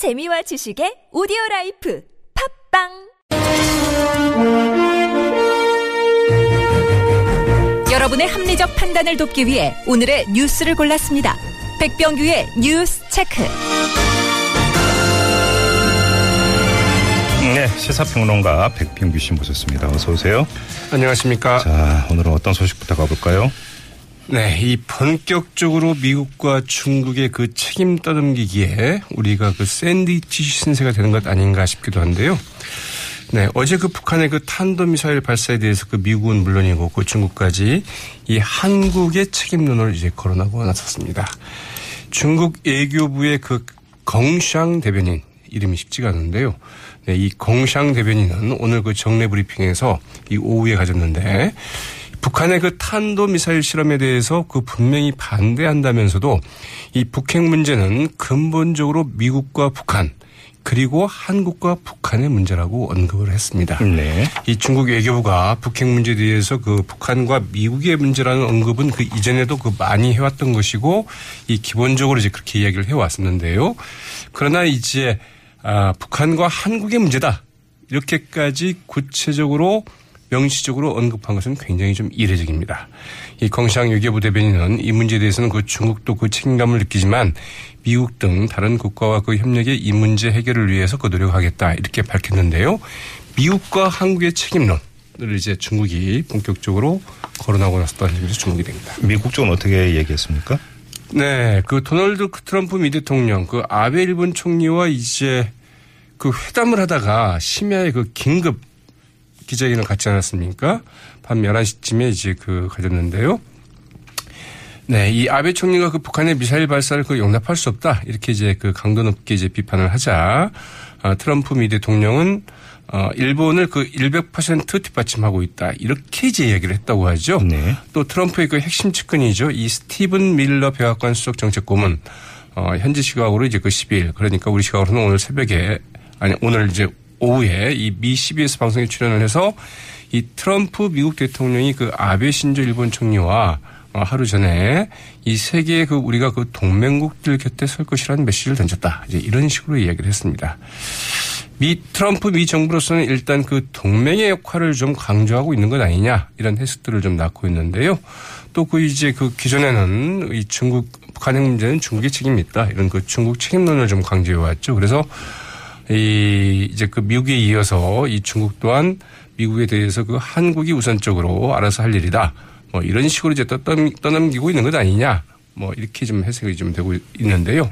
재미와 지식의 오디오 life 팟빵 여러분의 합리적 판단을 돕기 위해 오늘의 뉴스를 골랐습니다. 백병규의 뉴스 체크. 네, 시사평론가 백병규 씨 모셨습니다. 어서 오세요. 안녕하십니까. 자, 오늘은 어떤 소식부터 가볼까요? 네, 이 본격적으로 미국과 중국의 그 책임 떠넘기기에 우리가 그 샌드위치 신세가 되는 것 아닌가 싶기도 한데요. 네, 어제 그 북한의 그 탄도미사일 발사에 대해서 그 미국은 물론이고 그 중국까지 이 한국의 책임론을 이제 거론하고 나섰습니다. 중국 외교부의 그 공샹 대변인 이름이 쉽지가 않은데요. 네, 이 공샹 대변인은 오늘 그 정례 브리핑에서 이 오후에 가졌는데 북한의 그 탄도 미사일 실험에 대해서 그 분명히 반대한다면서도 이 북핵 문제는 근본적으로 미국과 북한 그리고 한국과 북한의 문제라고 언급을 했습니다. 네. 이 중국 외교부가 북핵 문제에 대해서 그 북한과 미국의 문제라는 언급은 그 이전에도 그 많이 해왔던 것이고 이 기본적으로 이제 그렇게 이야기를 해왔었는데요. 그러나 이제 아, 북한과 한국의 문제다. 이렇게까지 구체적으로 명시적으로 언급한 것은 굉장히 좀 이례적입니다. 이 공시ang 외교부 대변인은 이 문제에 대해서는 그 중국도 그 책임감을 느끼지만 미국 등 다른 국가와 그 협력에 이 문제 해결을 위해서 그 노력하겠다 이렇게 밝혔는데요. 미국과 한국의 책임론 을 이제 중국이 본격적으로 거론하고 나섰다는 점에서 주목이 됩니다. 미국 쪽은 어떻게 얘기했습니까? 네, 그 도널드 트럼프 미 대통령, 그 아베 일본 총리와 이제 그 회담을 하다가 심야에 그 긴급 기자회견을 갖지 않았습니까? 밤 11시쯤에 이제 그 가졌는데요. 네, 이 아베 총리가 그 북한의 미사일 발사를 그 용납할 수 없다. 이렇게 이제 그 강도 높게 이제 비판을 하자, 어, 트럼프 미 대통령은 어, 일본을 그 100% 뒷받침하고 있다. 이렇게 이제 이야기를 했다고 하죠. 네. 또 트럼프의 그 핵심 측근이죠. 이 스티븐 밀러 백악관 수석 정책 고문, 어, 현지 시각으로 이제 그 10일, 그러니까 우리 시각으로는 오늘 새벽에, 아니, 오늘 이제 오후에 이 미 CBS 방송에 출연을 해서 이 트럼프 미국 대통령이 그 아베 신조 일본 총리와 어, 하루 전에 이 세계의 그 우리가 그 동맹국들 곁에 설 것이라는 메시지를 던졌다. 이제 이런 식으로 이야기를 했습니다. 미 트럼프 미 정부로서는 일단 그 동맹의 역할을 좀 강조하고 있는 것 아니냐 이런 해석들을 좀 낳고 있는데요. 또 그 이제 그 기존에는 이 중국 북한 핵 문제는 중국의 책임이 있다 이런 그 중국 책임론을 좀 강조해 왔죠. 그래서 이 이제 그 미국에 이어서 이 중국 또한 미국에 대해서 그 한국이 우선적으로 알아서 할 일이다. 뭐 이런 식으로 이제 떠넘기고 있는 것 아니냐. 뭐 이렇게 좀 해석이 좀 되고 있는데요.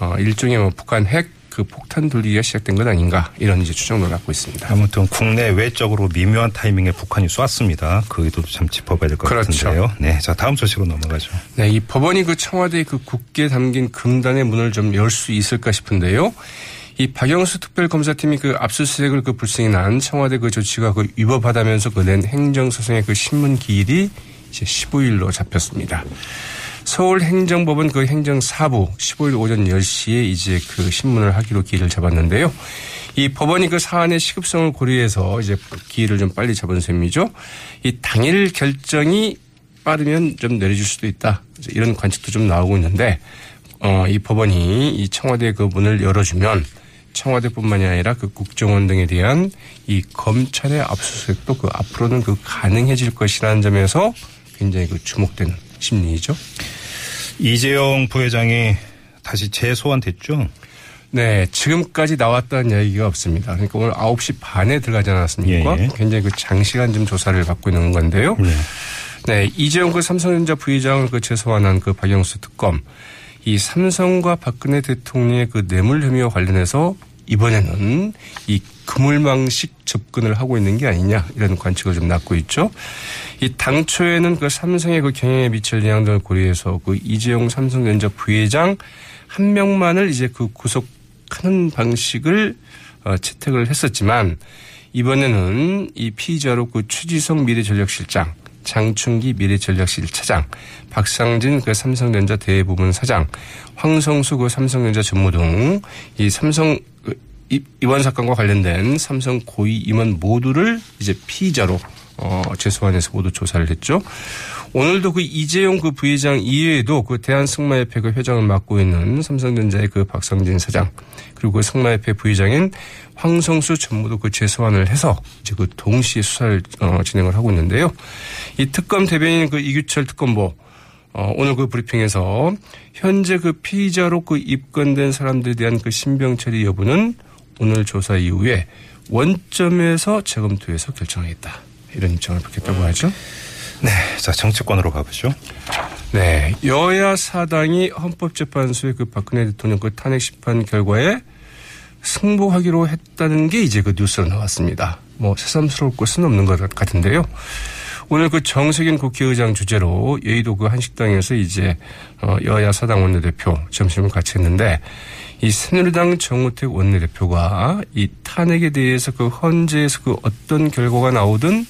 어 일종의 뭐 북한 핵 그 폭탄 돌리기가 시작된 것 아닌가 이런 이제 추정을 갖고 있습니다. 아무튼 국내 외적으로 미묘한 타이밍에 북한이 쐈습니다. 그것도 참 짚어봐야 될것 그렇죠. 같은데요. 네, 자 다음 소식으로 넘어가죠. 네, 이 법원이 그 청와대 그 굳게 담긴 금단의 문을 좀 열 수 있을까 싶은데요. 이 박영수 특별검사팀이 그 압수수색을 그 불승이 난 청와대 그 조치가 그 위법하다면서 그 낸 행정소송의 그 신문 기일이 이제 15일로 잡혔습니다. 서울행정법원 그 행정사부 15일 오전 10시에 이제 그 신문을 하기로 기일을 잡았는데요. 이 법원이 그 사안의 시급성을 고려해서 이제 기일을 좀 빨리 잡은 셈이죠. 이 당일 결정이 빠르면 좀 내려줄 수도 있다. 이런 관측도 좀 나오고 있는데, 어, 이 법원이 이 청와대 그 문을 열어주면 청와대뿐만이 아니라 그 국정원 등에 대한 이 검찰의 압수수색도 그 앞으로는 그 가능해질 것이라는 점에서 굉장히 그 주목되는 심리이죠. 이재용 부회장이 다시 재소환됐죠? 네, 지금까지 나왔다는 이야기가 없습니다. 그러니까 오늘 9시 반에 들어가지 않았습니까? 예, 예. 굉장히 그 장시간 좀 조사를 받고 있는 건데요. 네. 네, 이재용 그 삼성전자 부회장을 그 재소환한 그 박영수 특검. 이 삼성과 박근혜 대통령의 그 뇌물 혐의와 관련해서 이번에는 이 그물망식 접근을 하고 있는 게 아니냐 이런 관측을 좀 낳고 있죠. 이 당초에는 그 삼성의 그 경영에 미칠 영향 등을 고려해서 그 이재용 삼성전자 부회장 한 명만을 이제 그 구속하는 방식을 어, 채택을 했었지만 이번에는 이 피의자로 그 추지성 미래전략실장 장충기 미래전략실 차장, 박상진 그 삼성전자 대부분 사장, 황성수 그 삼성전자 전무 등 이 삼성 이번 사건과 관련된 삼성 고위 임원 모두를 이제 피의자로 어, 재소환해서 모두 조사를 했죠. 오늘도 그 이재용 그 부회장 이외에도 그 대한승마협회 그 회장을 맡고 있는 삼성전자의 그 박성진 사장 그리고 그 승마협회 부회장인 황성수 전무도 그 재소환을 해서 이제 그 동시에 수사를 어, 진행을 하고 있는데요. 이 특검 대변인 그 이규철 특검보 어, 오늘 그 브리핑에서 현재 그 피의자로 그 입건된 사람들에 대한 그 신병 처리 여부는 오늘 조사 이후에 원점에서 재검토해서 결정하겠다. 이런 입장을 밝혔다고 하죠. 네. 자, 정치권으로 가보죠. 네. 여야 사당이 헌법재판소의 그 박근혜 대통령 그 탄핵 심판 결과에 승복하기로 했다는 게 이제 그 뉴스로 나왔습니다. 뭐 새삼스러울 것은 없는 것 같은데요. 오늘 그 정세균 국회의장 주재로 여의도 그 한식당에서 이제 어 여야 사당 원내대표 점심을 같이 했는데 이 새누리당 정우택 원내대표가 이 탄핵에 대해서 그 헌재에서 그 어떤 결과가 나오든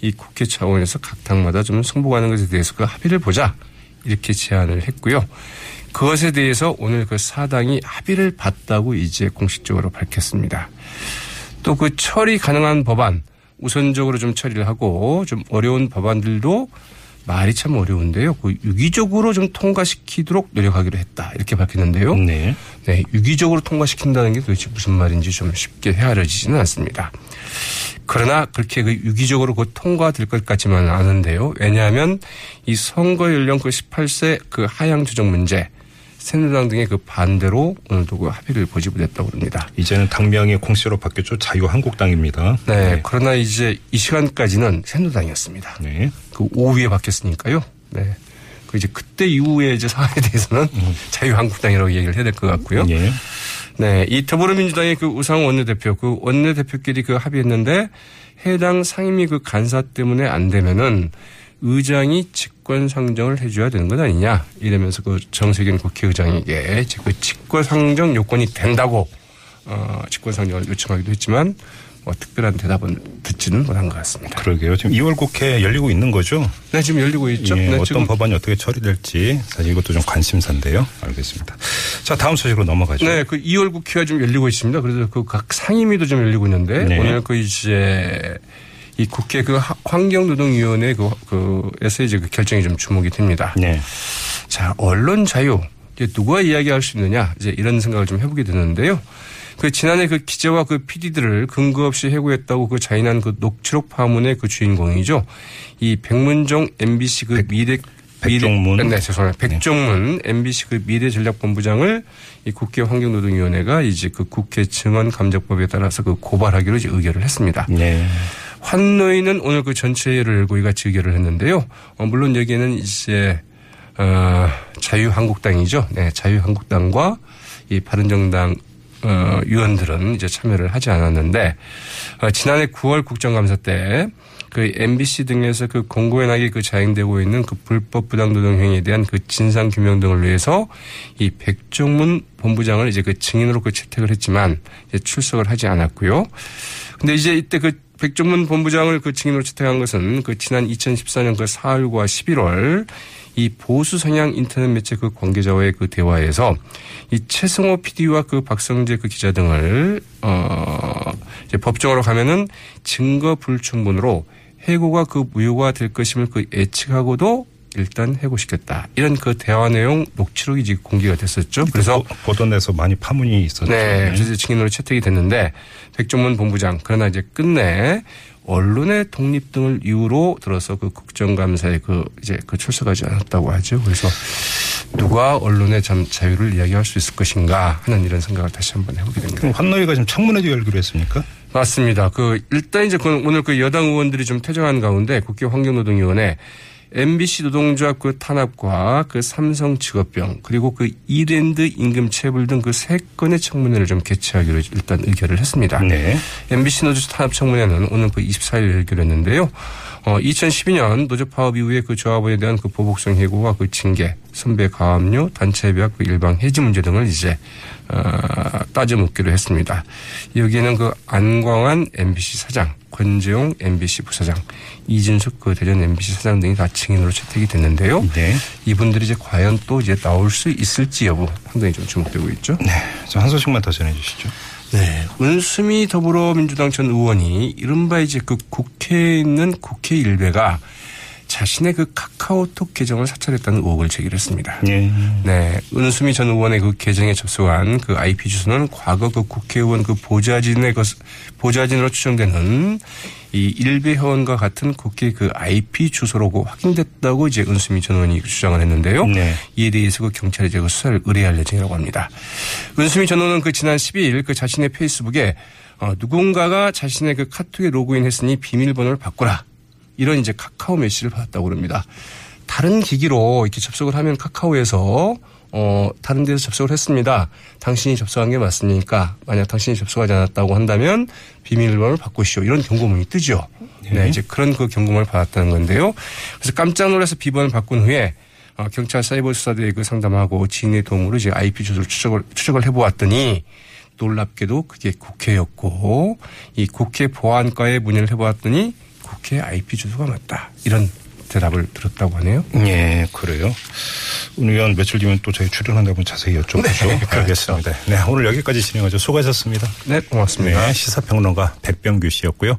이 국회 차원에서 각 당마다 좀 승복하는 것에 대해서 그 합의를 보자 이렇게 제안을 했고요. 그것에 대해서 오늘 그 사당이 합의를 봤다고 이제 공식적으로 밝혔습니다. 또 그 처리 가능한 법안 우선적으로 좀 처리를 하고 좀 어려운 법안들도 말이 참 어려운데요. 그 유기적으로 좀 통과시키도록 노력하기로 했다. 이렇게 밝혔는데요. 네. 네, 유기적으로 통과시킨다는 게 도대체 무슨 말인지 좀 쉽게 헤아려지지는 않습니다. 그러나 그렇게 그 유기적으로 곧 통과될 것 같지만은 않은데요. 왜냐하면 이 선거 연령 그 18세 그 하향 조정 문제 새누리당 등의 그 반대로 오늘도 그 합의를 보지 못했다고 합니다. 이제는 당명이 공시로 바뀌었죠. 자유한국당입니다. 네, 그러나 이제 이 시간까지는 새누리당이었습니다. 네. 그 오후에 바뀌었으니까요. 네. 그 이제 그때 이후에 이제 상황에 대해서는 자유한국당이라고 얘기를 해야 될 것 같고요. 예. 네, 이 더불어민주당의 그 우상 원내대표, 그 원내대표끼리 그 합의했는데 해당 상임위 그 간사 때문에 안 되면은 의장이 직권 상정을 해줘야 되는 것 아니냐 이러면서 그 정세균 국회의장에게 그 직권 상정 요건이 된다고 어 직권 상정을 요청하기도 했지만 뭐 특별한 대답은 듣지는 못한 것 같습니다. 그러게요. 지금 2월 국회 열리고 있는 거죠? 네, 지금 열리고 있죠. 예, 네, 어떤 지금 법안이 어떻게 처리될지 사실 이것도 좀 관심사인데요. 알겠습니다. 자, 다음 소식으로 넘어가죠. 네, 그 2월 국회가 좀 열리고 있습니다. 그래서 그 각 상임위도 좀 열리고 있는데 네. 오늘 그 이제 이 국회 그 하- 환경노동위원회 그, 그에서 이제 그 결정이 좀 주목이 됩니다. 네. 자, 언론 자유. 이제 누가 이야기할 수 있느냐. 이제 이런 생각을 좀 해보게 되는데요. 그 지난해 그 기자와 그 PD들을 근거 없이 해고했다고 그 자인한 그 녹취록 파문의 그 주인공이죠. 이 백문종 MBC 그 미래 백종문. 미래- 네, 죄송합니다. 백종문 MBC 그 미래전략본부장을 이 국회 환경노동위원회가 이제 그 국회 증언 감정법에 따라서 그 고발하기로 이제 의결을 했습니다. 네. 환노위는 오늘 그 전체회를 열고 이같이 의결을 했는데요. 어, 물론 여기에는 이제 어, 자유한국당이죠. 네, 자유한국당과 이 바른정당 어, 위원들은 이제 참여를 하지 않았는데 어, 지난해 9월 국정감사 때 그 MBC 등에서 그 공고연하게 그 자행되고 있는 그 불법 부당 노동 행위에 대한 그 진상 규명 등을 위해서 이 백종문 본부장을 이제 그 증인으로 그 채택을 했지만 이제 출석을 하지 않았고요. 근데 이제 이때 그 백종문 본부장을 그 증인으로 채택한 것은 그 지난 2014년 그 4월과 11월 이 보수 성향 인터넷 매체 그 관계자와의 그 대화에서 이 최승호 PD와 그 박성재 그 기자 등을 어 이제 법정으로 가면은 증거 불충분으로 해고가 그 무효가 될 것임을 그 예측하고도 일단 해고시켰다. 이런 그 대화 내용 녹취록이 지금 공개가 됐었죠. 그래서 보- 보도내서 많이 파문이 있었죠. 네. 그래서 증인으로 채택이 됐는데 백종문 본부장 그러나 이제 끝내 언론의 독립 등을 이유로 들어서 그 국정감사에 그 이제 그 출석하지 않았다고 하죠. 그래서 누가 언론의 참 자유를 이야기할 수 있을 것인가 하는 이런 생각을 다시 한번 해보게 됩니다. 그럼 환노위가 지금 청문회도 열기로 했습니까? 맞습니다. 그 일단 이제 그 오늘 그 여당 의원들이 좀 퇴장한 가운데 국회 환경노동위원회 MBC 노동조합 그 탄압과 그 삼성 직업병 그리고 그 이랜드 임금 체불 등 그 세 건의 청문회를 좀 개최하기로 일단 의결을 했습니다. 네. MBC 노조 탄압 청문회는 오늘 그 24일 열결했는데요. 어, 2012년 노조 파업 이후에 그 조합원에 대한 그 보복성 해고와 그 징계, 선배 가압류, 단체 배학, 그 일방 해지 문제 등을 이제 어, 따져 묻기로 했습니다. 여기에는 그 안광한 MBC 사장, 권재용 MBC 부사장, 이진숙 그 대전 MBC 사장 등이 다 증인으로 채택이 됐는데요. 네. 이분들이 이제 과연 또 이제 나올 수 있을지 여부 상당히 좀 주목되고 있죠. 네. 좀한 소식만 더 전해 주시죠. 네. 은수미 더불어민주당 전 의원이 이른바 이제 그 국회에 있는 국회 일베가 자신의 그 카카오톡 계정을 사찰했다는 의혹을 제기했습니다. 예. 네, 은수미 전 의원의 그 계정에 접속한 그 IP 주소는 과거 그 국회의원 그 보좌진의 것 보좌진으로 추정되는 이 일베 회원과 같은 국회 그 IP 주소로고 확인됐다고 이제 은수미 전 의원이 주장을 했는데요. 네. 이에 대해서 그 경찰이 이제 그 수사를 의뢰할 예정이라고 합니다. 은수미 전 의원은 그 지난 12일 그 자신의 페이스북에 어, 누군가가 자신의 그 카톡에 로그인했으니 비밀번호를 바꾸라 이런 이제 카카오 메시지를 받았다고 그럽니다. 다른 기기로 이렇게 접속을 하면 카카오에서 어 다른 데서 접속을 했습니다. 당신이 접속한 게 맞습니까? 만약 당신이 접속하지 않았다고 한다면 비밀번호를 바꾸시오. 이런 경고문이 뜨죠. 네, 이제 그런 그 경고문을 받았다는 건데요. 그래서 깜짝 놀라서 비번을 바꾼 후에 어, 경찰 사이버 수사대에 그 상담하고 지인의 도움으로 이제 IP 주소를 추적을 추적을 해보았더니 놀랍게도 그게 국회였고 이 국회 보안과에 문의를 해보았더니 국회 IP 주소가 맞다 이런 대답을 들었다고 하네요. 예, 그래요. 운 의원 며칠 뒤면 또 저희 출연한다고 자세히 여쭤보죠. 알겠습니다. 네, 오늘 여기까지 진행하죠. 수고하셨습니다. 네, 고맙습니다. 네, 시사평론가 백병규 씨였고요.